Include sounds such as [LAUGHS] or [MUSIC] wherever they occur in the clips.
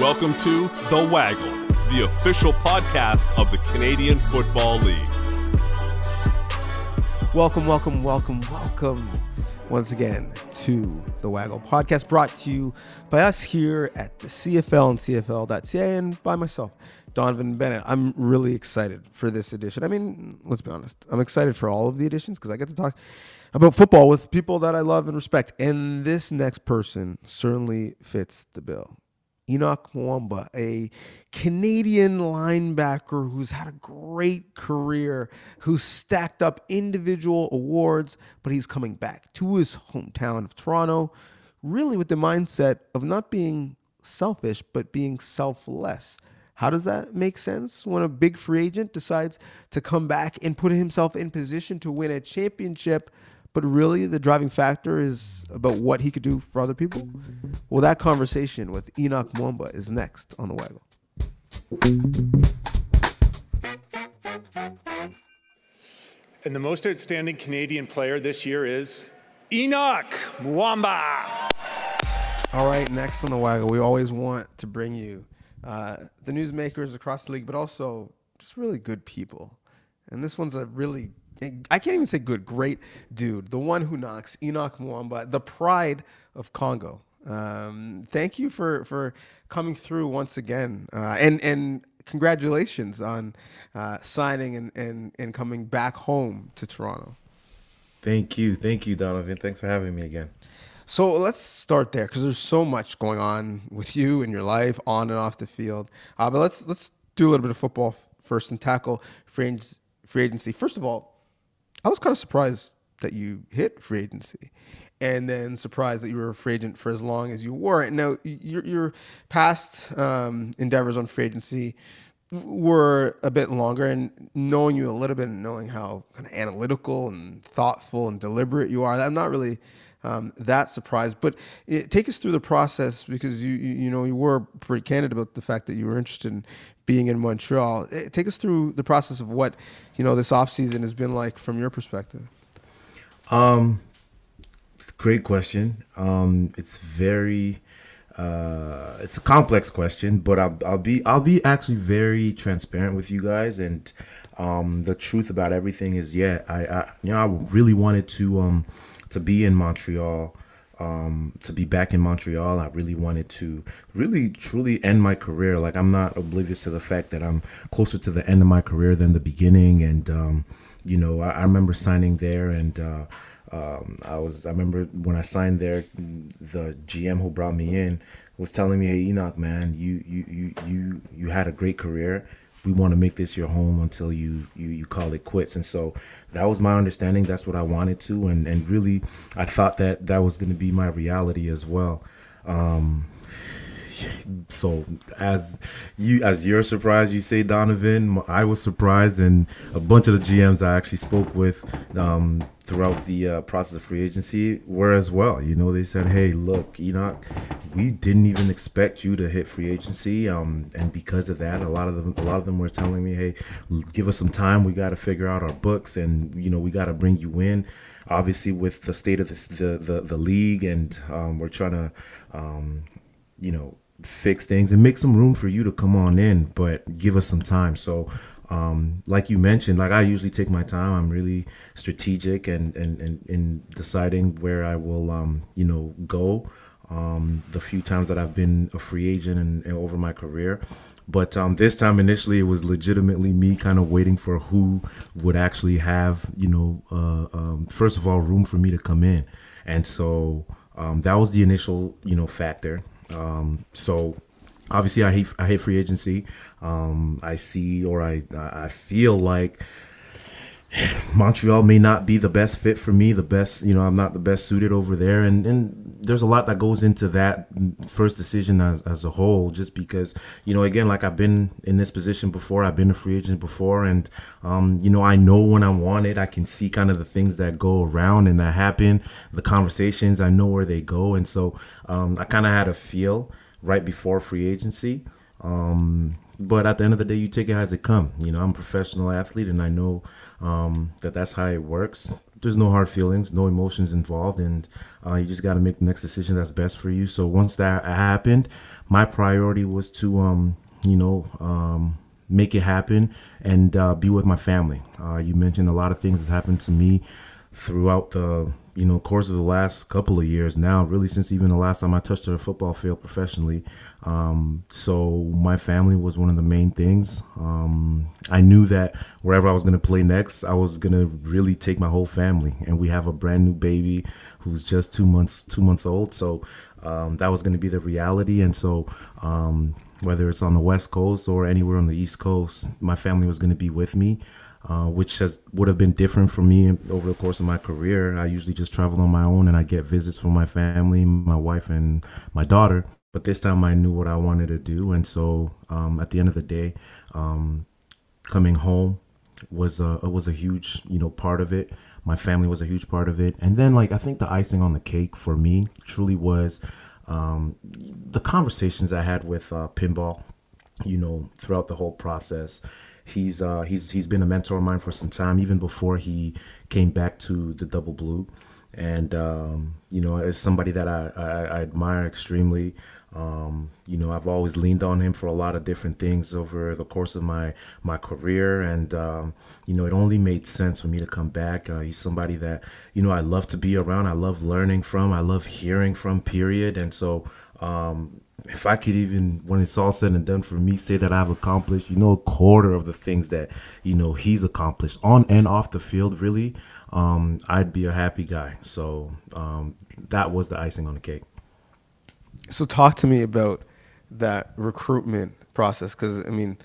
Welcome to The Waggle, the official podcast of the Canadian Football League. Welcome, welcome, welcome, welcome once again to the Waggle podcast brought to you by us here at the CFL and CFL.ca and by myself, Donnovan Bennett. I'm really excited for this edition. I mean, let's be honest, I'm excited for all of the editions because I get to talk about football with people that I love and respect. And this next person certainly fits the bill. Henoc Muamba, a Canadian linebacker who's had a great career, who's stacked up individual awards, but he's coming back to his hometown of Toronto, really with the mindset of not being selfish, but being selfless. How does that make sense when a big free agent decides to come back and put himself in position to win a championship? But really the driving factor is about what he could do for other people? Well, that conversation with Henoc Muamba is next on the Waggle. And the most outstanding Canadian player this year is Henoc Muamba. All right, next on the Waggle, we always want to bring you uh, the newsmakers across the league, but also just really good people. And this one's a really I can't even say good, great dude. The one who knocks, Henoc Muamba, the pride of Congo. Um, thank you for for coming through once again, uh, and and congratulations on uh, signing and, and and coming back home to Toronto. Thank you, thank you, Donnovan. Thanks for having me again. So let's start there because there's so much going on with you and your life, on and off the field. Uh, but let's let's do a little bit of football first and tackle free agency. First of all, I was kind of surprised that you hit free agency and then surprised that you were a free agent for as long as you were. Now your, your past um, endeavors on free agency were a bit longer and knowing you a little bit and knowing how kind of analytical and thoughtful and deliberate you are, I'm not really um, that surprised. But it, take us through the process because you, you, you know you were pretty candid about the fact that you were interested in being in Montreal. Eh, take us through the process of what you know this offseason has been like from your perspective. Um, great question. Um, it's very uh, it's a complex question, but I'll, I'll be I'll be actually very transparent with you guys, and um, the truth about everything is, yeah, I, I you know I really wanted to um to be in Montreal um, to be back in Montreal. I really wanted to really truly end my career. Like I'm not oblivious to the fact that I'm closer to the end of my career than the beginning. And um, you know, I, I, remember signing there, and uh, um, I was I remember when I signed there, the GM who brought me in was telling me, "Hey Henoc, man, you you you you you had a great career." We want to make this your home until you you you call it quits. And so that was my understanding. That's what i wanted to. And and really i thought that that was going to be my reality as well. Um, [LAUGHS] so as you as you're surprised you say donnovan i was surprised and a bunch of the gms i actually spoke with um, throughout the uh, process of free agency were as well. You know they said hey look henoc we didn't even expect you to hit free agency. Um, and because of that a lot of them a lot of them were telling me hey give us some time. We got to figure out our books and you know we got to bring you in. Obviously with the state of this, the, the the league and um, we're trying to um, you know fix things and make some room for you to come on in, but give us some time. So, um, like you mentioned, like I usually take my time. I'm really strategic and and, and in deciding where I will, um, you know, go. Um, the few times that I've been a free agent and, and over my career, but um, this time initially it was legitimately me kind of waiting for who would actually have, you know, uh, um, first of all, room for me to come in, and so um, that was the initial, you know, factor. Um, so obviously, I hate I hate free agency. Um, I see or I I feel like Montreal may not be the best fit for me. The best, you know, I'm not the best suited over there, and and there's a lot that goes into that first decision as, as a whole. Just because, you know, again, like I've been in this position before, I've been a free agent before, and um, you know, I know when I want it. I can see kind of the things that go around and that happen, the conversations. I know where they go, and so um, I kind of had a feel right before free agency. Um, but at the end of the day, you take it as it come. You know, I'm a professional athlete, and I know um, that that's how it works. there's no hard feelings, no emotions involved, and uh, you just got to make the next decision that's best for you. So once that happened, my priority was to, um, you know, um, make it happen and uh, be with my family. Uh, you mentioned a lot of things that's happened to me throughout the you know course of the last couple of years now really since even the last time i touched a football field professionally. Um, so my family was one of the main things. Um, i knew that wherever i was going to play next i was going to really take my whole family. And we have a brand new baby who's just two months two months old. So um, that was going to be the reality. And so um, whether it's on the west coast or anywhere on the east coast my family was going to be with me uh, which has would have been different for me over the course of my career. I usually just travel on my own and I get visits from my family, my wife and my daughter. But this time I knew what I wanted to do, and so um, at the end of the day, um, coming home was a was a huge you know part of it. My family was a huge part of it, and then like I think the icing on the cake for me truly was um, the conversations I had with uh, pinball. You know, throughout the whole process He's uh, he's he's been a mentor of mine for some time, even before he came back to the Double Blue, and um, you know, as somebody that I, I, I admire extremely. Um, you know, I've always leaned on him for a lot of different things over the course of my my career, and um, you know, it only made sense for me to come back. Uh, he's somebody that you know I love to be around. I love learning from. I love hearing from. Period. And so, um, if I could even, when it's all said and done for me, say that I've accomplished, you know, a quarter of the things that, you know, he's accomplished on and off the field, really, um, I'd be a happy guy. So um, that was the icing on the cake. So talk to me about that recruitment process, because I mean,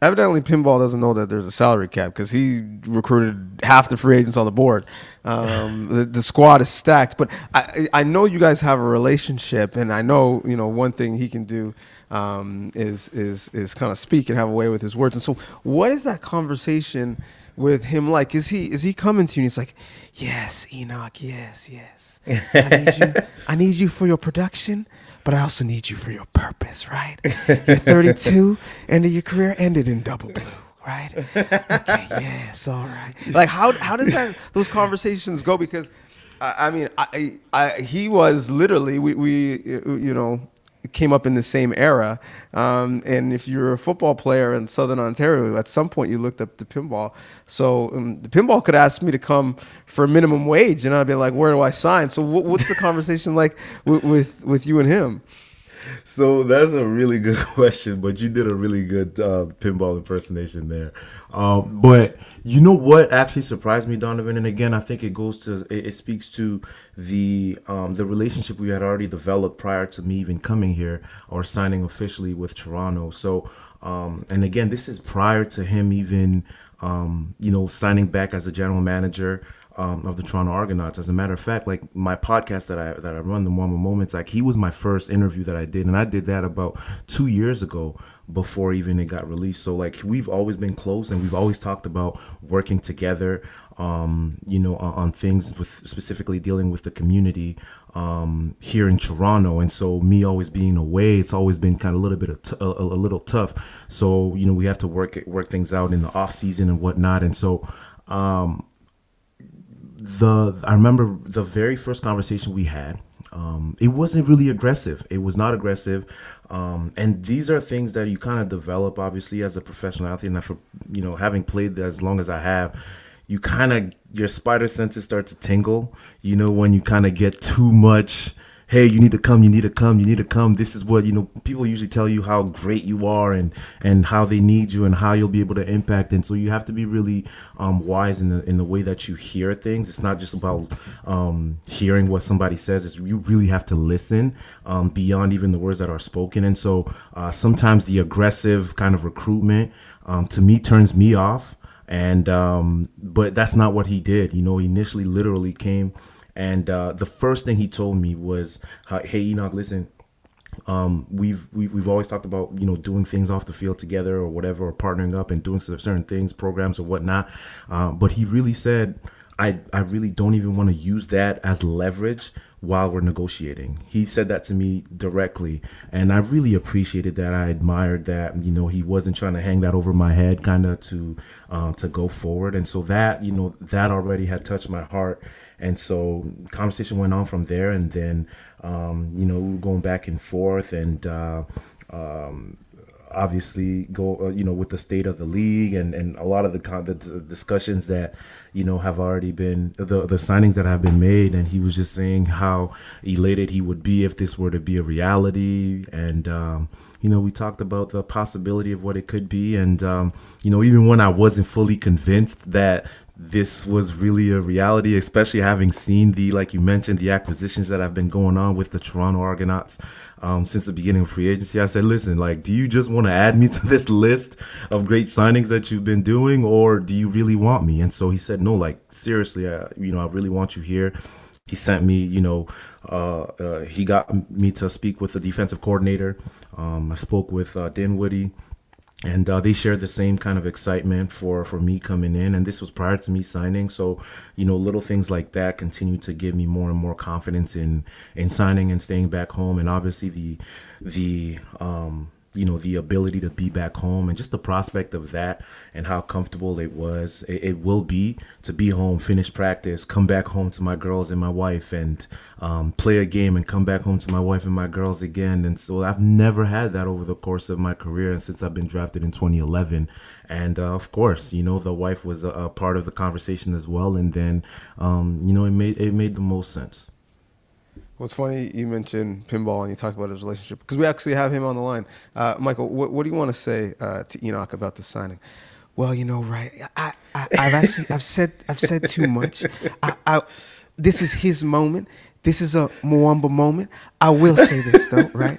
evidently pinball doesn't know that there's a salary cap because he recruited half the free agents on the board. Um, [LAUGHS] the, the, squad is stacked, but I, I know you guys have a relationship, and I know you know one thing he can do um, is is is kind of speak and have a way with his words. And so, what is that conversation with him like? Is he is he coming to you? and He's like, yes, Henoc, yes, yes. I need you. [LAUGHS] I need you for your production but I also need you for your purpose, right? You're 32, [LAUGHS] end of your career ended in double blue, right? Okay, yes, all right. Like how how does that those conversations go? Because I, I mean, I, I he was literally we we you know came up in the same era. Um, and if you're a football player in Southern Ontario, at some point you looked up the pinball. So um, the pinball could ask me to come for minimum wage, and I'd be like, "Where do I sign?" So what's the conversation like with, with, with you and him? So that's a really [LAUGHS] good question, but you did a really good uh, pinball impersonation there. Um, but you know what actually surprised me, Donnovan, and again, I think it goes to it, speaks to the um, the relationship we had already developed prior to me even coming here or signing officially with Toronto. So, um, and again, this is prior to him even um, you know signing back as a general manager um, of the Toronto Argonauts. As a matter of fact, like my podcast that I that I run, the Muamba Moments, like he was my first interview that I did, and I did that about two years ago before even it got released. So like we've always been close, and we've always talked about working together. Um, you know, on, on, things with specifically dealing with the community um, here in Toronto, and so me always being away, it's always been kind of a little bit of t- a, a little tough. So you know, we have to work work things out in the off season and whatnot, and so. Um, the I remember the very first conversation we had. Um, it wasn't really aggressive. It was not aggressive, um, and these are things that you kind of develop, obviously, as a professional athlete. And for you know, having played as long as I have, you kind of your spider senses start to tingle. You know, when you kind of get too much hey, you need to come, you need to come, you need to come. This is what, you know, people usually tell you how great you are and and how they need you and how you'll be able to impact. And so you have to be really um, wise in the in the way that you hear things. It's not just about um, hearing what somebody says. It's you really have to listen um, beyond even the words that are spoken. And so uh, sometimes the aggressive kind of recruitment um, to me turns me off and um, but that's not what he did you know he initially literally came and uh, the first thing he told me was, "Hey Henoc, listen, um, we've, we've we've always talked about you know doing things off the field together or whatever, or partnering up and doing certain things, programs or whatnot. Uh, but he really said, I I really don't even want to use that as leverage while we're negotiating. He said that to me directly, and I really appreciated that. I admired that. You know, he wasn't trying to hang that over my head, kind of to uh, to go forward. And so that you know that already had touched my heart. And so conversation went on from there, and then um, you know we were going back and forth, and uh, um, obviously go uh, you know with the state of the league and and a lot of the, con- the, the discussions that you know have already been the the signings that have been made and he was just saying how elated he would be if this were to be a reality and um, you know we talked about the possibility of what it could be and um, you know even when I wasn't fully convinced that this was really a reality, especially having seen the, like you mentioned, the acquisitions that have been going on with the Toronto Argonauts um, since the beginning of free agency. I said, listen, like, do you just want to add me [LAUGHS] to this list of great signings that you've been doing, or do you really want me? And so he said, no, like, seriously, I, you know, I really want you here. He sent me, you know, uh, uh, he got me to speak with the defensive coordinator. Um, I spoke with uh, Dinwiddie and uh, they shared the same kind of excitement for for me coming in. And this was prior to me signing. So you know little things like that continue to give me more and more confidence in in signing and staying back home. And obviously the the um you know the ability to be back home and just the prospect of that and how comfortable it was. It, it will be to be home finish practice come back home to my girls and my wife and um, play a game and come back home to my wife and my girls again. And so i've never had that over the course of my career and since i've been drafted in 2011 and uh, of course you know the wife was a, a, part of the conversation as well. And then um, you know it made it made the most sense What's funny, you mentioned pinball and you talked about his relationship because we actually have him on the line. Uh, Michael, what, what, do you want to say uh, to Henoc about the signing? Well, you know, right? I, I, have actually I've said I've said too much. I, I, this is his moment. This is a Muamba moment. I will say this though, right?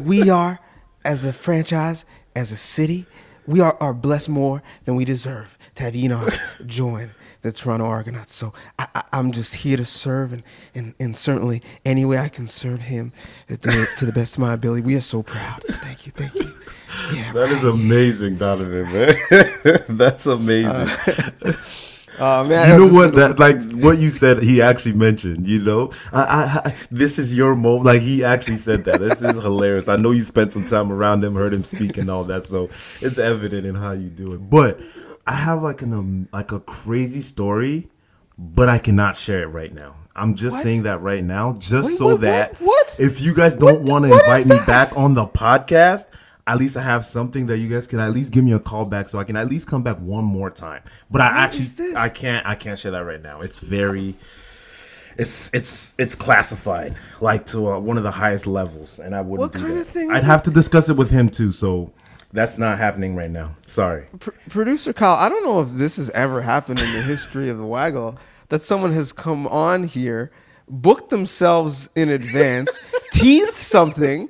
We are, as a franchise, as a city, we are, are blessed more than we deserve to have Henoc join the Toronto Argonauts. So I, am just here to serve, and, and, and certainly any way I can serve him to, to the best of my ability. We are so proud. So thank you, thank you. Yeah, that right. is amazing, Donnovan, man. [LAUGHS] That's amazing. Uh, [LAUGHS] uh, man, you know what? That like what you said. He actually mentioned. You know, I, I, I, this is your moment. Like he actually said that. This is hilarious. I know you spent some time around him, heard him speak, and all that. So it's evident in how you do it. But I have like an um, like a crazy story, but I cannot share it right now. I'm just what? saying that right now, just Wait, so what, that what? if you guys don't want to invite me back on the podcast, at least I have something that you guys can at least give me a call back, so I can at least come back one more time. But I actually I can't I can't share that right now. It's very it's it's it's classified like to uh, one of the highest levels, and I wouldn't. What kind that. of thing? I'd have to discuss it with him too. So that's not happening right now. Sorry. P- Producer Kyle, I don't know if this has ever happened in the history of the Waggle that someone has come on here, booked themselves in advance, [LAUGHS] teased something,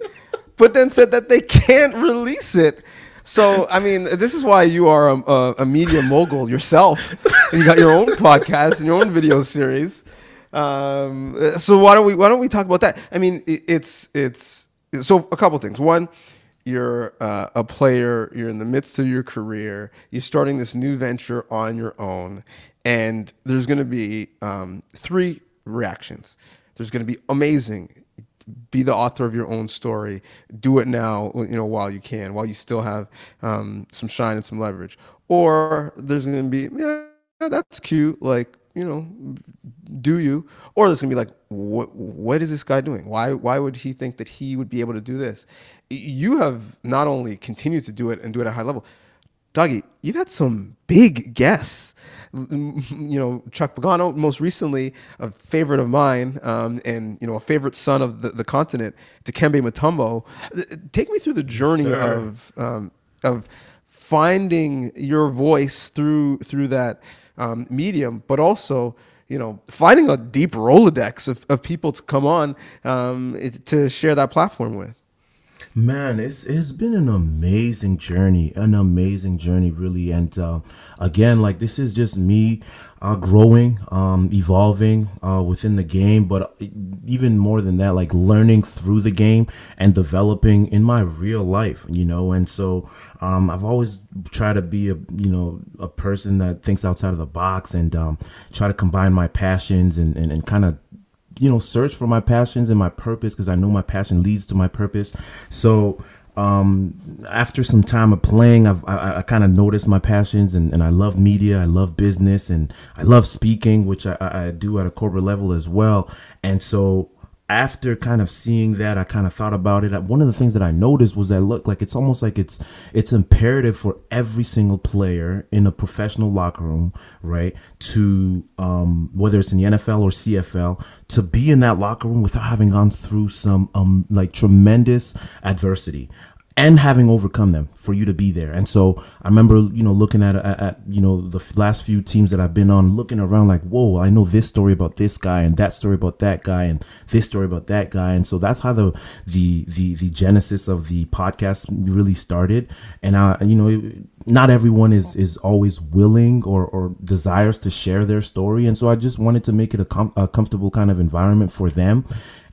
but then said that they can't release it. So, I mean, this is why you are a, a, a media mogul yourself. And you got your own podcast and your own video series. Um, so why don't we why don't we talk about that? I mean, it, it's it's so a couple things. One, you're uh, a player, you're in the midst of your career, you're starting this new venture on your own, and there's going to be um, three reactions. There's going to be amazing. Be the author of your own story. Do it now, you know, while you can, while you still have um, some shine and some leverage. Or there's going to be, yeah, that's cute. Like, you know, do you? Or there's gonna be like, what what is this guy doing? Why why would he think that he would be able to do this? You have not only continued to do it and do it at a high level, Dougie, you've had some big guests. You know, Chuck Pagano, most recently a favorite of mine, um, and you know a favorite son of the, the continent, Dikembe Mutombo. Take me through the journey of um, of finding your voice through through that um, medium, but also you know finding a deep rolodex of, of people to come on um, to share that platform with Man, it's it's been an amazing journey, an amazing journey, really. And uh, again, like this is just me uh, growing, um, evolving uh, within the game, but even more than that, like learning through the game and developing in my real life, you know. And so um, I've always tried to be a you know a person that thinks outside of the box and um, try to combine my passions and, and, and kind of you know search for my passions and my purpose because I know my passion leads to my purpose. So um, after some time of playing, I've, I, I kind of noticed my passions and, and I love media, I love business, and I love speaking, which I, I do at a corporate level as well. And so after kind of seeing that, I kind of thought about it. One of the things that I noticed was that look like it's almost like it's it's imperative for every single player in a professional locker room, right? To um, whether it's in the NFL or CFL, to be in that locker room without having gone through some um like tremendous adversity and having overcome them for you to be there. And so I remember, you know, looking at, at, at, you know, the last few teams that I've been on, looking around like, whoa, I know this story about this guy and that story about that guy and this story about that guy. And so that's how the, the, the, the genesis of the podcast really started. And I, you know, not everyone is, is always willing or, or desires to share their story. And so I just wanted to make it a, com- a comfortable kind of environment for them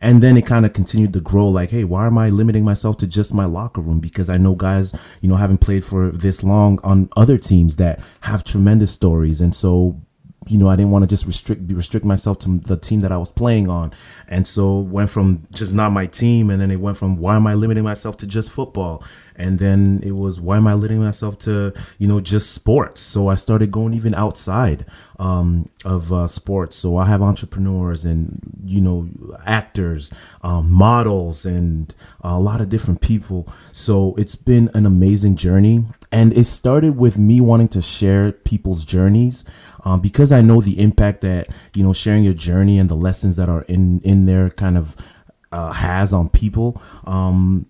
and then it kind of continued to grow like, hey, why am I limiting myself to just my locker room? Because I know guys, you know, haven't played for this long on other teams that have tremendous stories. And so you know, I didn't want to just restrict restrict myself to the team that I was playing on, and so went from just not my team, and then it went from why am I limiting myself to just football, and then it was why am i limiting myself to you know just sports? So i started going even outside um, of uh, sports. So i have entrepreneurs and you know actors um, models and a lot of different people. So it's been an amazing journey. And it started with me wanting to share people's journeys um, because i know the impact that you know sharing your journey and the lessons that are in in there kind of uh, has on people. Um,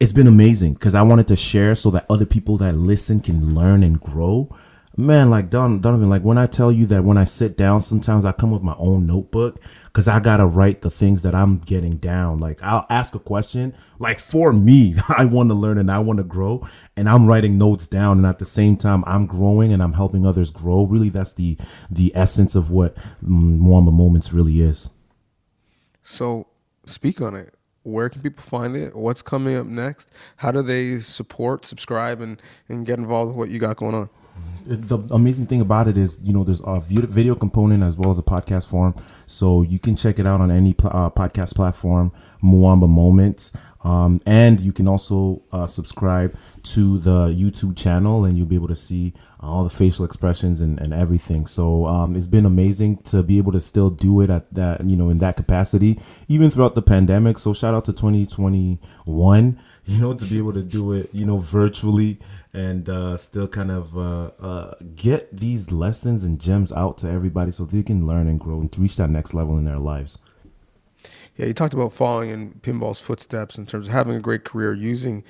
it's been amazing because I wanted to share so that other people that listen can learn and grow. Man, like Don Donnovan, like when I tell you that when I sit down, sometimes I come with my own notebook because I gotta write the things that I'm getting down. Like I'll ask a question, like for me, [LAUGHS] I want to learn and I want to grow, and I'm writing notes down, and at the same time, I'm growing and I'm helping others grow. Really, that's the the essence of what mm, Muamba Moments really is. So, speak on it where can people find it? What's coming up next? How do they support, subscribe, and, and get involved with what you got going on? The amazing thing about it is, you know, there's a video component as well as a podcast form. So you can check it out on any uh, podcast platform, Muamba Moments. Um, and you can also uh, subscribe to the YouTube channel and you'll be able to see all the facial expressions and, and everything. So um, it's been amazing to be able to still do it at that, you know, in that capacity, even throughout the pandemic. So shout out to 2021, [LAUGHS] you know, to be able to do it, you know, virtually and uh, still kind of uh, uh, get these lessons and gems out to everybody so they can learn and grow and reach that next level in their lives. Yeah, you talked about following in pinball's footsteps in terms of having a great career, using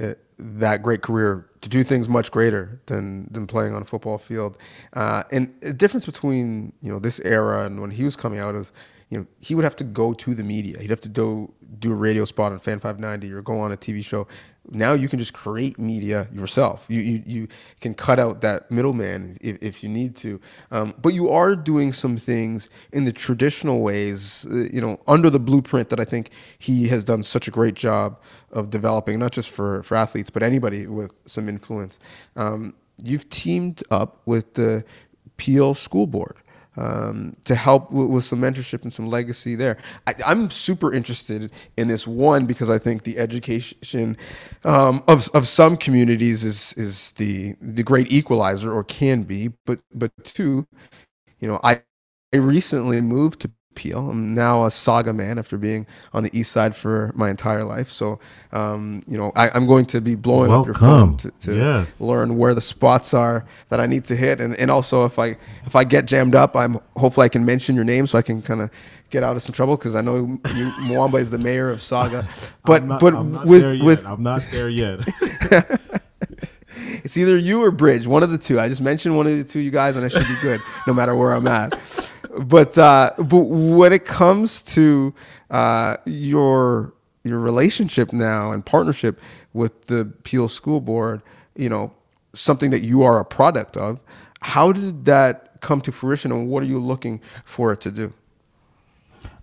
uh, that great career to do things much greater than than playing on a football field. Uh, and the difference between you know this era and when he was coming out is you know he would have to go to the media. He'd have to do do a radio spot on Fan 590 or go on a TV show now you can just create media yourself. You you, you can cut out that middleman if, if you need to. Um, but you are doing some things in the traditional ways, uh, you know, under the blueprint that I think he has done such a great job of developing, not just for, for athletes, but anybody with some influence. Um, you've teamed up with the Peel School Board um, to help with, with, some mentorship and some legacy there. I, am super interested in this one because I think the education um, of, of some communities is is the the great equalizer or can be, but but two, you know, I I recently moved to Peel. I'm now a Sauga man after being on the east side for my entire life. So, um, you know, I, am going to be blowing Welcome. up your phone to, to yes. learn where the spots are that I need to hit, and, and also if I if I get jammed up, I'm hopefully I can mention your name so I can kind of get out of some trouble because I know you, Muamba is the mayor of Sauga. [LAUGHS] But not, but with with I'm not there yet. [LAUGHS] it's either you or Bridge, one of the two. I just mentioned one of the two you guys, and I should be good no matter where I'm at but uh, but when it comes to uh, your your relationship now and partnership with the Peel School Board, you know, something that you are a product of. How did that come to fruition, and what are you looking for it to do?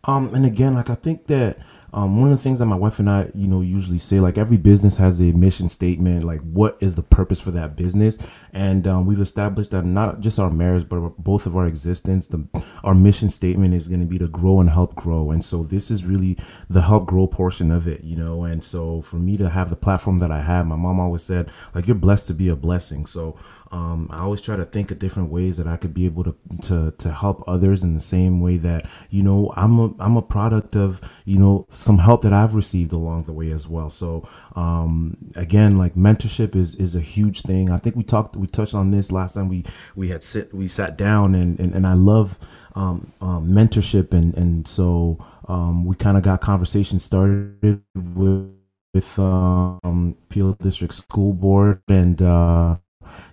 Um, and again, like I think that um, one of the things that my wife and I, you know, usually say, like every business has a mission statement, like what is the purpose for that business, and um, we've established that not just our marriage, but both of our existence, the our mission statement is going to be to grow and help grow, and so this is really the help grow portion of it, you know, and so for me to have the platform that I have, my mom always said, like you're blessed to be a blessing, so um, I always try to think of different ways that I could be able to, to to help others in the same way that you know I'm a I'm a product of you know some help that I've received along the way as well. So um, again, like mentorship is is a huge thing. I think we talked we touched on this last time we we had sit we sat down and and, and I love um, um, mentorship and and so um, we kind of got conversation started with with um, Peel District School Board and. Uh,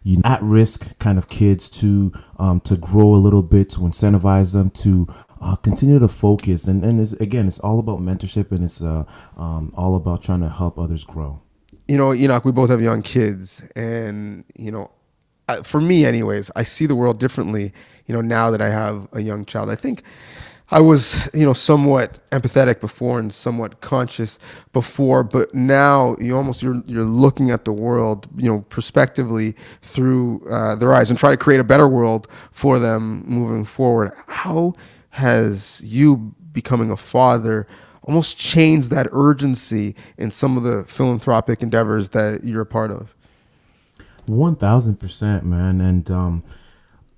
you know, at risk kind of kids to um, to grow a little bit to incentivize them to uh, continue to focus. And and it's, again it's all about mentorship and it's uh, um, all about trying to help others grow. You know henoc we both have young kids and you know for me anyways i see the world differently you know now that i have a young child. I think I was, you know, somewhat empathetic before and somewhat conscious before, but now you almost you're you're looking at the world, you know, prospectively through uh, their eyes and try to create a better world for them moving forward. How has you becoming a father almost changed that urgency in some of the philanthropic endeavors that you're a part of? One thousand percent, man, and um,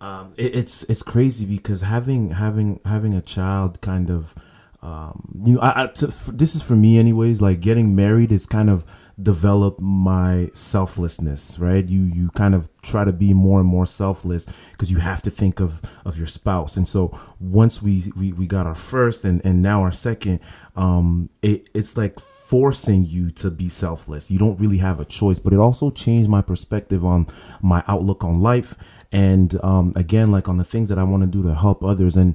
um, it, it's it's crazy because having having having a child kind of um, you know I, I to, this is for me anyways like getting married is kind of develop my selflessness right? You you kind of try to be more and more selfless because you have to think of of your spouse. And so once we we, we got our first and and now our second um it, it's like forcing you to be selfless. You don't really have a choice but it also changed my perspective on my outlook on life. And um, again like on the things that i want to do to help others. And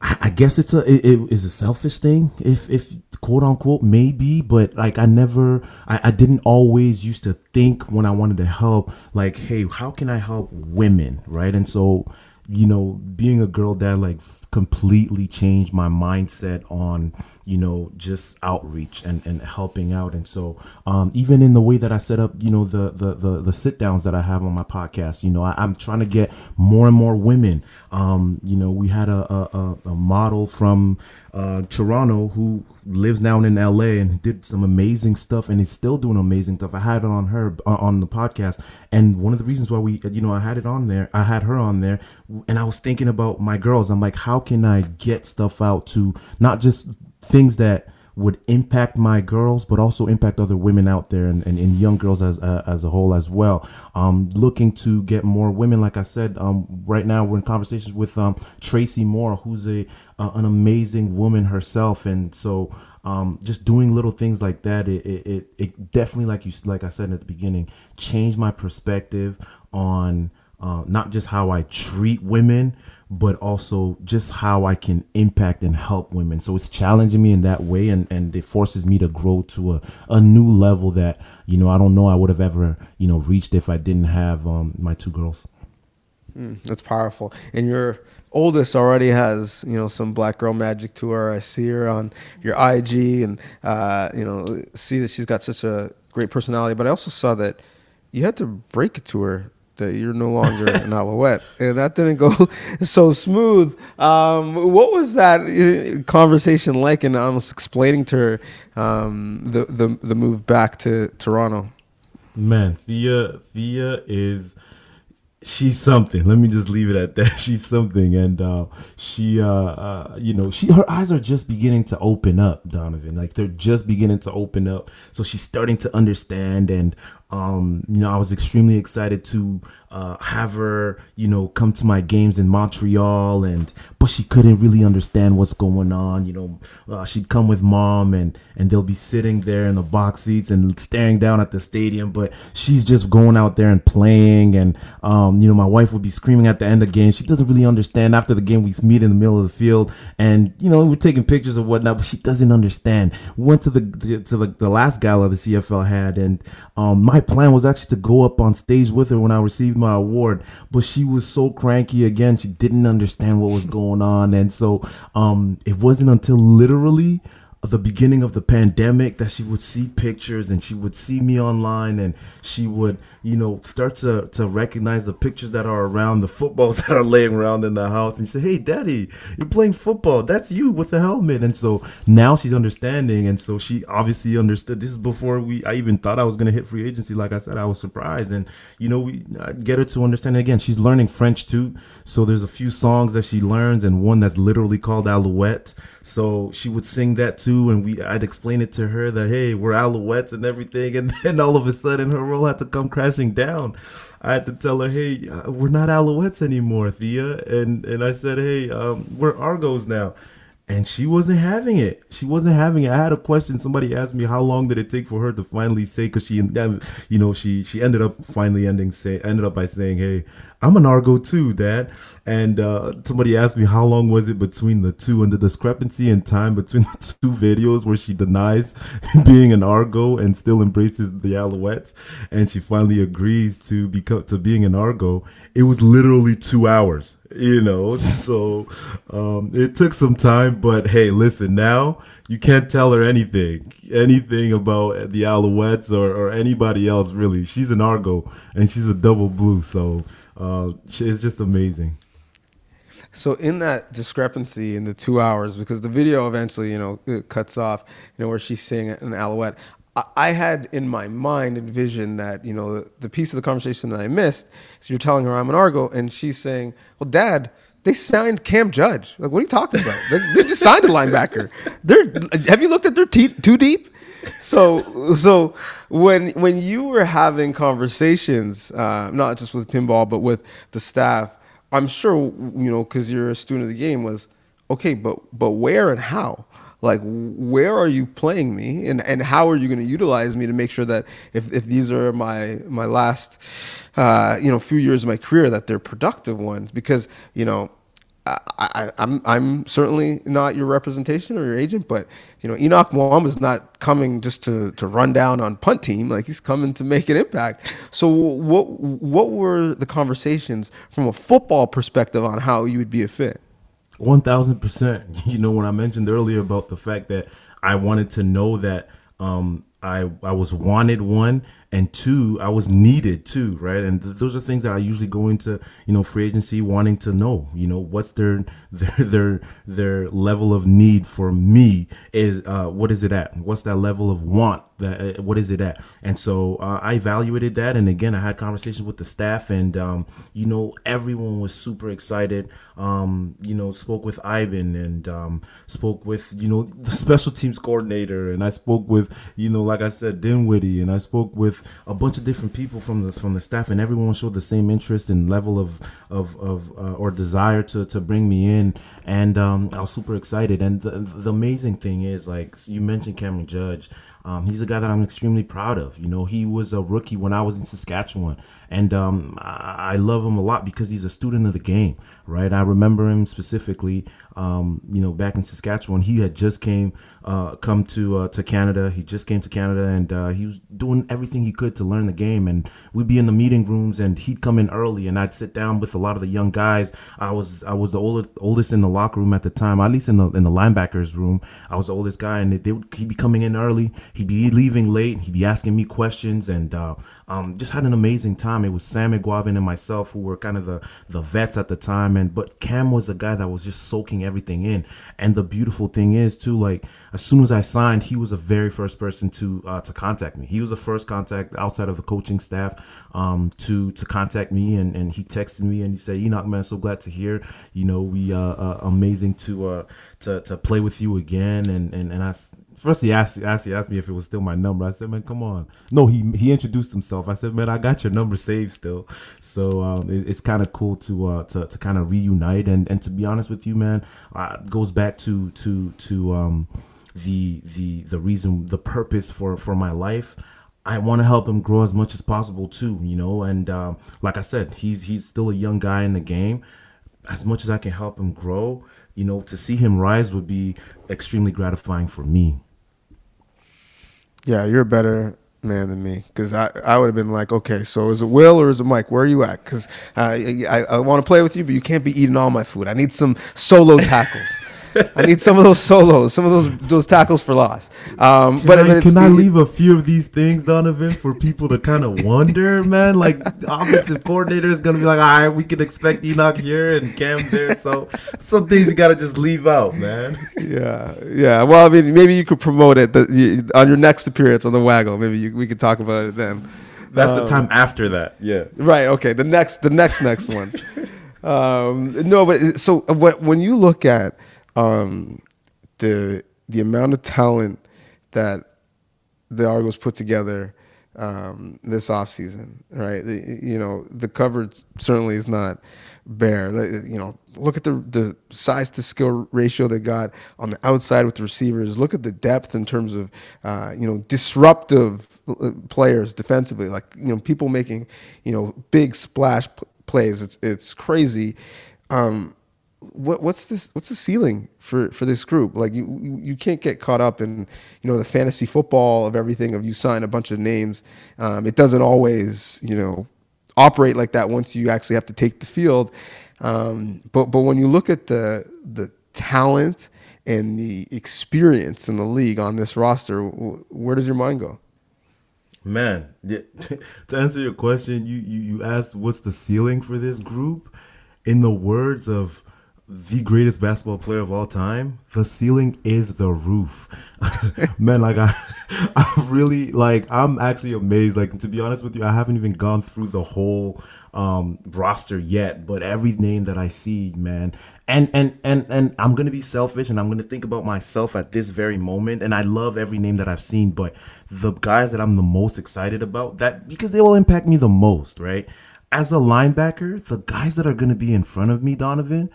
i guess it's a it, is a selfish thing if if quote unquote maybe but like i never I, I didn't always used to think when i wanted to help like hey how can i help women right? And so you know being a girl dad like completely changed my mindset on you know just outreach and and helping out. And so um even in the way that i set up you know the the the, the sit downs that i have on my podcast you know I, am trying to get more and more women. Um you know we had a a, a model from uh toronto who lives now in la and did some amazing stuff and is still doing amazing stuff. I had it on her uh, on the podcast. And one of the reasons why we you know i had it on there i had her on there and i was thinking about my girls. I'm like how can i get stuff out to not just things that would impact my girls, but also impact other women out there and, and, and young girls as uh, as a whole as well. Um, looking to get more women, like I said, um, right now we're in conversations with um, Tracy Moore, who's a uh, an amazing woman herself, and so um, just doing little things like that, it, it, it, it definitely, like you like I said at the beginning, changed my perspective on uh, not just how I treat women, but also just how I can impact and help women. So it's challenging me in that way and, and it forces me to grow to a, a new level that, you know, I don't know I would have ever, you know, reached if I didn't have um, my two girls. Mm, that's powerful. And your oldest already has, you know, some black girl magic to her. I see her on your IG and, uh, you know, see that she's got such a great personality. But I also saw that you had to break it to her that you're no longer an Alouette, [LAUGHS] and that didn't go [LAUGHS] so smooth. Um, what was that uh, conversation like? And almost explaining to her um, the, the the move back to Toronto. Man, Thea Thea is she's something. Let me just leave it at that. [LAUGHS] She's something, and uh, she, uh, uh, you know, she her eyes are just beginning to open up, Donnovan. Like they're just beginning to open up. So she's starting to understand, and um, you know, I was extremely excited to uh, have her, you know, come to my games in Montreal, and but she couldn't really understand what's going on. You know, uh, she'd come with mom, and and they'll be sitting there in the box seats and staring down at the stadium, but she's just going out there and playing, and um, you know, my wife would be screaming at the end of the game. She doesn't really understand. After the game, we meet in the middle of the field, and you know, we're taking pictures of whatnot, but she doesn't understand. We went to the to the, the last gala the CFL had, and um, my plan was actually to go up on stage with her when I received my award, but she was so cranky again. She didn't understand what was going on, and so um, it wasn't until literally the beginning of the pandemic that she would see pictures and she would see me online and she would you know start to to recognize the pictures that are around the footballs [LAUGHS] that are laying around in the house. And she said hey daddy you're playing football. That's you with the helmet. And so now she's understanding. And so she obviously understood. This is before we i even thought i was going to hit free agency. Like i said i was surprised. And you know we get her to understand again she's learning french too. So there's a few songs that she learns and one that's literally called alouette. So she would sing that too, and we I'd explain it to her that hey, we're Alouettes and everything, and [LAUGHS] then all of a sudden her role had to come crashing down. I had to tell her, hey, uh, we're not Alouettes anymore, Thea, and and I said, hey, um, we're Argos now and she wasn't having it. She wasn't having it. I had a question. Somebody asked me how long did it take for her to finally say because she, you know, she she ended up finally ending say ended up by saying, "Hey, I'm an Argo too, Dad." And uh, somebody asked me how long was it between the two and the discrepancy in time between the [LAUGHS] two videos where she denies [LAUGHS] being an Argo and still embraces the Alouettes, and she finally agrees to become to being an Argo. It was literally two hours you know so um, it took some time but hey listen now you can't tell her anything anything about the alouettes or, or anybody else really. She's an argo and she's a double blue so uh, it's just amazing. So in that discrepancy in the two hours because the video eventually you know cuts off you know where she's saying an alouette I had in my mind envisioned that you know the, piece of the conversation that I missed is you're telling her I'm an Argo and she's saying, "Well, Dad, they signed Cam Judge. Like, what are you talking about? they, they just signed a linebacker. They're have you looked at their teeth too deep?" So so when when you were having conversations, uh, not just with pinball but with the staff, I'm sure you know because you're a student of the game was okay, but but where and how? Like where are you playing me and, and how are you going to utilize me to make sure that if, if these are my my last uh, you know few years of my career that they're productive ones because you know I, am I'm, I'm certainly not your representation or your agent, but you know Henoc Muamba is not coming just to, to run down on punt team. Like he's coming to make an impact. So what what were the conversations from a football perspective on how you would be a fit? One thousand percent. [LAUGHS] You know, when I mentioned earlier about the fact that I wanted to know that um, I I was wanted one, and two, I was needed too, right? And th- those are things that I usually go into, you know, free agency wanting to know, you know, what's their [LAUGHS] their their their level of need for me is uh, what is it at? What's that level of want? That uh, what is it at? And so uh, I evaluated that, and again, I had conversations with the staff, and um, you know, everyone was super excited. Um, you know, spoke with Ivan and um, spoke with you know [LAUGHS] the special teams coordinator, and I spoke with you know, like I said, Dinwiddie, and I spoke with a bunch of different people from the from the staff, and everyone showed the same interest and level of of, of uh, or desire to to bring me in, and um, I was super excited. And the, the amazing thing is, like you mentioned, Cameron Judge. Um, he's a guy that I'm extremely proud of. You know, he was a rookie when I was in Saskatchewan, and um, I, love him a lot because he's a student of the game, right? I remember him specifically. Um, you know, back in Saskatchewan, he had just came uh, come to uh, to Canada. He just came to Canada, and uh, he was doing everything he could to learn the game. And we'd be in the meeting rooms, and he'd come in early, and I'd sit down with a lot of the young guys. I was I was the oldest oldest in the locker room at the time, at least in the in the linebackers room. I was the oldest guy, and they would, he'd be coming in early. He'd be leaving late. He'd be asking me questions, and uh, um, just had an amazing time. It was Sam McGuavin and myself who were kind of the the vets at the time, and but Cam was a guy that was just soaking everything in. And the beautiful thing is too, like as soon as I signed, he was the very first person to uh, to contact me. He was the first contact outside of the coaching staff um, to to contact me, and, and he texted me and he said, "Henoc, man, so glad to hear. You know, we uh, uh amazing to uh to to play with you again." And and and I first he asked actually asked me if it was still my number. I said, "Man, come on." No, he he introduced himself. I said, "Man, I got your number saved still." So um, it, it's kind of cool to uh to, to kind of reunite and and to be honest with you, man, uh, goes back to to to um the the the reason the purpose for for my life. I want to help him grow as much as possible too, you know. And um, like I said, he's he's still a young guy in the game. As much as I can help him grow, you know, to see him rise would be extremely gratifying for me. Yeah, you're better man than me because I, I would have been like, okay, so is it Will or is it Mike? Where are you at? Because I, I want to play with you, but you can't be eating all my food. I need some solo tackles. I need some of those solos, some of those those tackles for loss. Um, can but I, can I leave a few of these things, Donnovan, for people to kind of wonder, man? Like offensive coordinator is gonna be like, all right, we can expect Henoc here and Cam there. So some things you gotta just leave out, man. Yeah, yeah. Well, I mean, maybe you could promote it the, on your next appearance on the Waggle. Maybe you, we could talk about it then. That's um, the time after that. Yeah. Right. Okay. The next, the next, next one. [LAUGHS] Um, no, but so what, when you look at um, the the amount of talent that the Argos put together um, this offseason, right? The, you know, the coverage certainly is not bare. You know, look at the the size to skill ratio they got on the outside with the receivers. Look at the depth in terms of uh, you know disruptive uh, players defensively, like you know people making you know big splash plays. It's it's crazy. Um, what, what's this? What's the ceiling for, for this group? Like you, you, can't get caught up in you know the fantasy football of everything. Of you sign a bunch of names, um, it doesn't always you know operate like that once you actually have to take the field. Um, but but when you look at the the talent and the experience in the league on this roster, where does your mind go? Man, [LAUGHS] to answer your question, you, you you asked what's the ceiling for this group. In the words of the greatest basketball player of all time, the ceiling is the roof. [LAUGHS] Man, like I [LAUGHS] I really like I'm actually amazed. Like to be honest with you, I haven't even gone through the whole um roster yet, but every name that I see, man, and and and and I'm gonna be selfish and I'm gonna think about myself at this very moment. And I love every name that I've seen, but the guys that I'm the most excited about that because they will impact me the most, right? As a linebacker, the guys that are gonna be in front of me, Donnovan,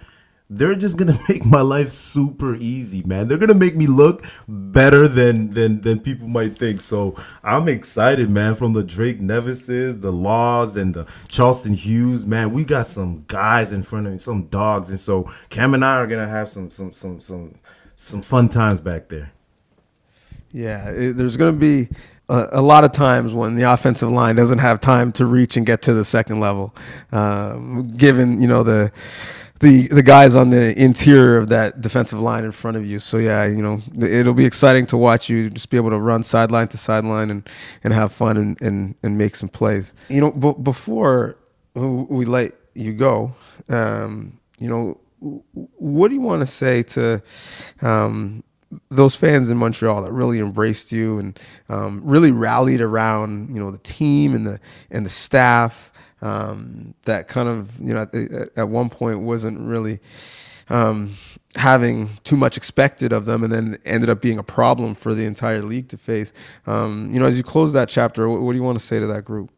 they're just gonna [LAUGHS] make my life super easy, man. They're gonna make me look better than than than people might think. So I'm excited, man. From the Drake Nevises, the Laws, and the Charleston Hughes, man. We got some guys in front of me, some dogs, and so Cam and I are gonna have some some some some some fun times back there. Yeah, it, there's gonna be a, lot of times when the offensive line doesn't have time to reach and get to the second level, um, given you know the the the guys on the interior of that defensive line in front of you. So yeah, you know, it'll be exciting to watch you just be able to run sideline to sideline and and have fun and and, and make some plays. You know, b- before we let you go, um, you know, what do you want to say to um, those fans in Montreal that really embraced you and um, really rallied around you know the team and the and the staff um, that kind of you know at, at, one point wasn't really um, having too much expected of them, and then ended up being a problem for the entire league to face. Um, you know, as you close that chapter, what, what, do you want to say to that group?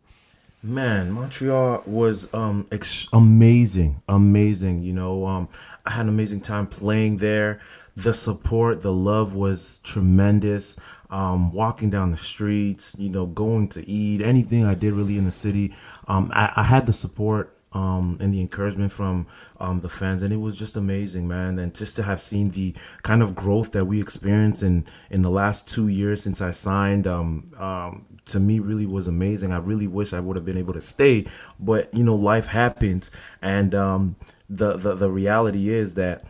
Man, Montreal was um, ex- amazing, amazing. You know, um, I had an amazing time playing there. The support, the love was tremendous um, walking down the streets, you know, going to eat, anything I did really in the city. Um, I, I, had the support um, and the encouragement from um, the fans, and it was just amazing, man. And just to have seen the kind of growth that we experienced in in the last two years since I signed, um, um, to me, really was amazing. I really wish I would have been able to stay, but you know, life happens, and the, the the reality is that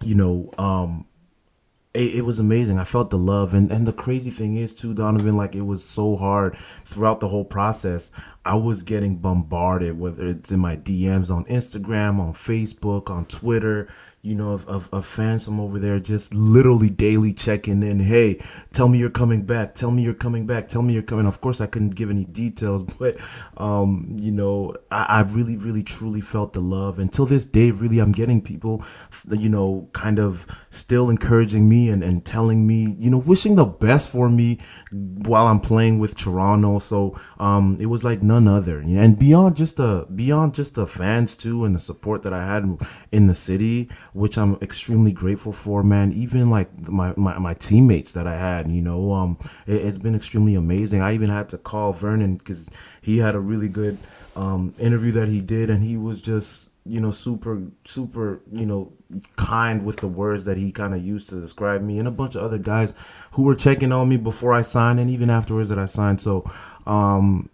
you know it, it, was amazing. I felt the love, and and the crazy thing is too, Donnovan. Like it was so hard throughout the whole process. I was getting bombarded, whether it's in my DMs on Instagram, on Facebook, on Twitter. You know, of, of, of, fans from over there just literally daily checking in. Hey, tell me you're coming back. Tell me you're coming back. Tell me you're coming. Of course, I couldn't give any details, [LAUGHS] but, um, you know, I, I really, really, truly felt the love. Until this day, really, I'm getting people, you know, kind of still encouraging me and, and telling me, you know, wishing the best for me while I'm playing with Toronto. So um, it was like none other. And beyond just the, beyond just the fans too and the support that I had in the city, which I'm extremely grateful for, man. Even like my, my, my teammates that I had, you know, um, it, has been extremely amazing. I even had to call Vernon because he had a really good um, interview that he did, and he was just, you know, super, super, you know, kind with the words that he kind of used to describe me, and a bunch of other guys who were checking on me before I signed, and even afterwards that I signed. So, um,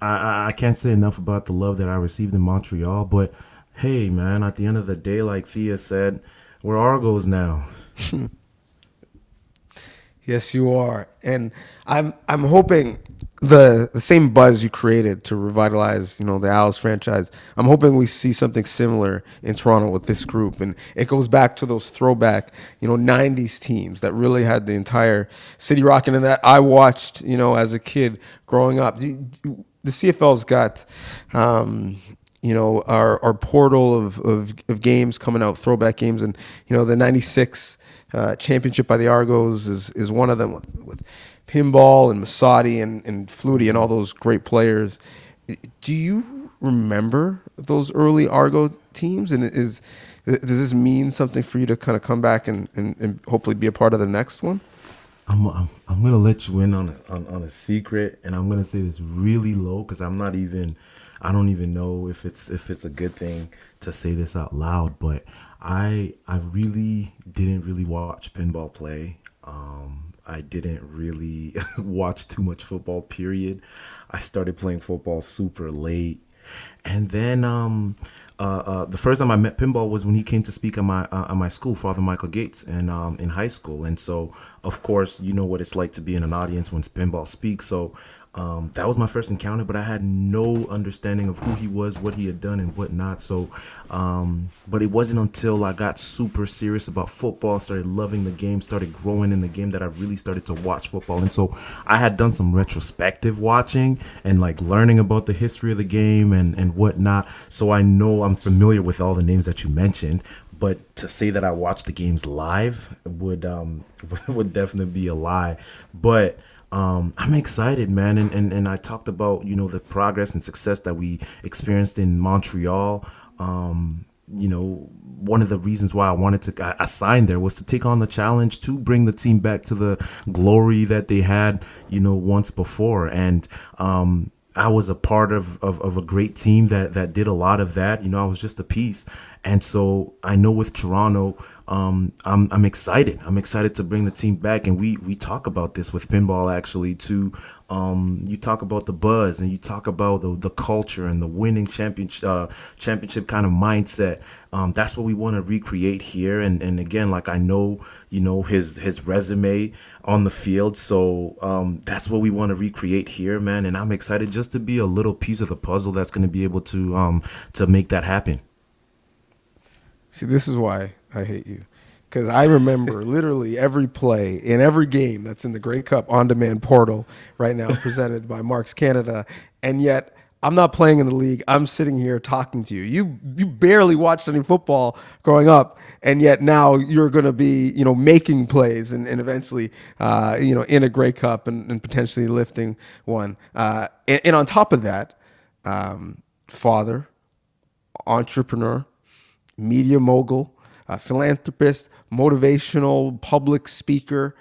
I, I can't say enough about the love that I received in Montreal, but hey, man, at the end of the day, like Thea said, we're Argos now. [LAUGHS] yes, you are, and I'm I'm hoping the the same buzz you created to revitalize, you know, the Als franchise. I'm hoping we see something similar in Toronto with this group, and it goes back to those throwback, you know, '90s teams that really had the entire city rocking, and that I watched, you know, as a kid growing up. The CFL's got. Um, you know our our portal of, of, of games coming out, throwback games, and you know the '96 uh, championship by the Argos is is one of them with, with Pinball and Masotti and and Flutie and all those great players. Do you remember those early Argo teams? And is does this mean something for you to kind of come back and, and, and hopefully be a part of the next one? I'm, I'm, I'm gonna let you in on a, on, on a secret, and I'm gonna say this really low because I'm not even I don't even know if it's if it's a good thing to say this out loud, but I I really didn't really watch pinball play. Um, I didn't really [LAUGHS] watch too much football. Period. I started playing football super late, and then um, uh, uh, the first time I met pinball was when he came to speak at my uh, at my school, Father Michael Goetz, and um, in high school. And so, of course, you know what it's like to be in an audience when pinball speaks. So um, that was my first encounter, but I had no understanding of who he was, what he had done, and whatnot. So, um, but it wasn't until I got super serious about football, started loving the game, started growing in the game, that I really started to watch football. And so, I had done some retrospective watching and like learning about the history of the game and and whatnot. So I know I'm familiar with all the names that you mentioned. But to say that I watched the games live would um [LAUGHS] would definitely be a lie. But um, I'm excited, man. And, and, and I talked about, you know, the progress and success that we experienced in Montreal. Um, you know, one of the reasons why I wanted to I, signed there was to take on the challenge to bring the team back to the glory that they had, you know, once before. And um, I was a part of, of, of, a great team that, that did a lot of that. You know, I was just a piece. And so I know with Toronto, um, I'm, I'm excited. I'm excited to bring the team back, and we we talk about this with pinball actually too. Um, you talk about the buzz, and you talk about the, the culture and the winning championship uh, championship kind of mindset. Um, that's what we want to recreate here. And and again, like I know you know his his resume on the field, so um, that's what we want to recreate here, man. And I'm excited just to be a little piece of the puzzle that's going to be able to um, to make that happen. See, this is why I hate you. Because I remember [LAUGHS] literally every play in every game that's in the Grey Cup on demand portal right now, [LAUGHS] presented by Marks Canada. And yet, I'm not playing in the league. I'm sitting here talking to you. You you barely watched any football growing up, and yet now you're going to be you know making plays and, and eventually uh, you know in a Grey Cup and, and potentially lifting one. Uh, and, and, on top of that, um, father, entrepreneur, media mogul, philanthropist, motivational public speaker,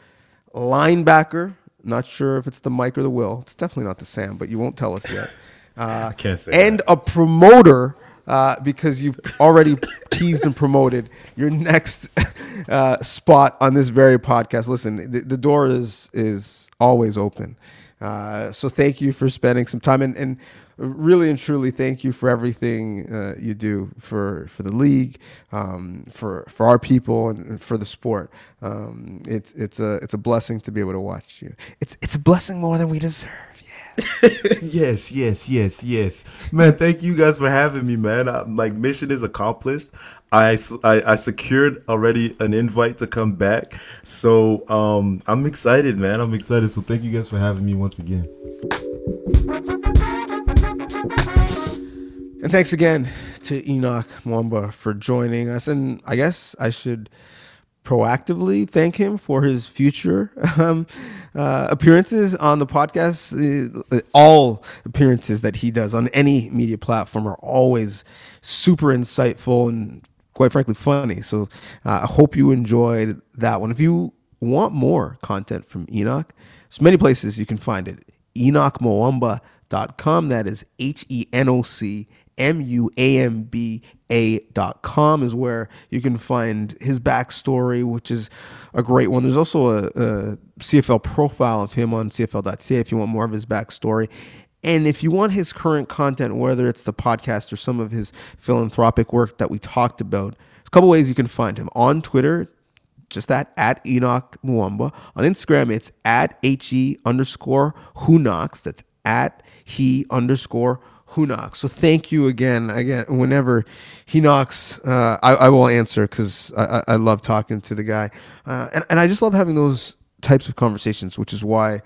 linebacker. Not sure if it's the Mike or the Will. It's definitely not the Sam, but you won't tell us yet. Uh, [LAUGHS] I can't say. And that. a promoter uh, because you've already [LAUGHS] teased and promoted your next [LAUGHS] uh, spot on this very podcast. Listen, the, the door is is always open. Uh, so thank you for spending some time and, and really and truly thank you for everything uh, you do for for the league, um, for for our people, and, for the sport. Um, it's it's a it's a blessing to be able to watch you. It's it's a blessing more than we deserve. [LAUGHS] Yes, yes, yes, yes. Man, thank you guys for having me, man. I, like mission is accomplished. I, I, I secured already an invite to come back. So um I'm excited, man. I'm excited. So thank you guys for having me once again. And thanks again to Henoc Muamba for joining us. And I guess I should proactively thank him for his future [LAUGHS] um, uh, appearances on the podcast. Uh, all appearances that he does on any media platform are always super insightful and quite frankly funny. So uh, I hope you enjoyed that one. If you want more content from Henoc, there's many places you can find it. HenocMuamba.com. That is H E N O C M-U-A-M-B-A dot com is where you can find his backstory, which is a great one. There's also a, a CFL profile of him on CFL.ca if you want more of his backstory. And if you want his current content, whether it's the podcast or some of his philanthropic work that we talked about, a couple ways you can find him on Twitter, just that at Henoc Muamba. On Instagram, it's at he underscore who knocks. That's at he underscore who knocks. So thank you again. Again, whenever he knocks, uh, I, I, will answer because I, I, love talking to the guy, uh, and and I just love having those types of conversations, which is why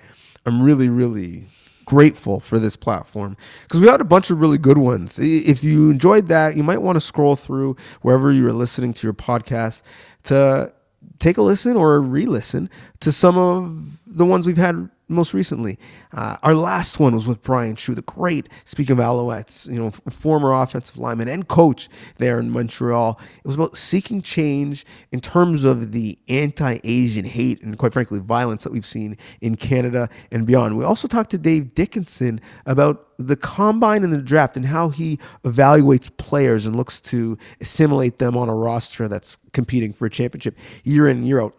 I'm really really grateful for this platform because we had a bunch of really good ones. If you enjoyed that, you might want to scroll through wherever you are listening to your podcast to take a listen or re-listen to some of the ones we've had most recently. Uh, our last one was with Bryan Chiu, the great, speaking of Alouettes, you know, former offensive lineman and coach there in Montreal. It was about seeking change in terms of the anti Asian hate and, quite frankly, violence that we've seen in Canada and beyond. We also talked to Dave Dickenson about the combine and the draft and how he evaluates players and looks to assimilate them on a roster that's competing for a championship year in, year out.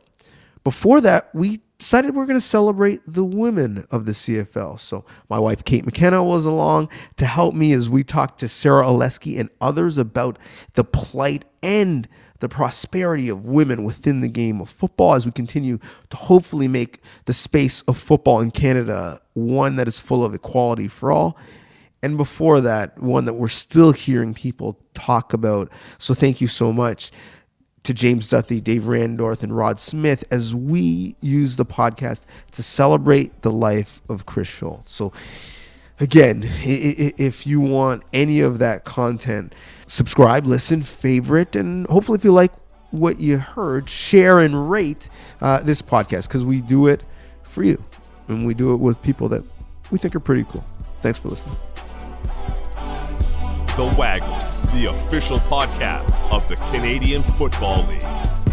Before that, we decided we're going to celebrate the women of the CFL. So my wife Kate McKenna was along to help me as we talked to Sarah Oleski and others about the plight and the prosperity of women within the game of football as we continue to hopefully make the space of football in Canada one that is full of equality for all. And before that, one that we're still hearing people talk about. So thank you so much to James Duthie, Dave Randorf, and Rod Smith as we use the podcast to celebrate the life of Chris Schultz. So, again, if you want any of that content, subscribe, listen, favorite, and hopefully, if you like what you heard, share and rate uh, this podcast because we do it for you and we do it with people that we think are pretty cool. Thanks for listening. The Waggle the official podcast of the Canadian Football League.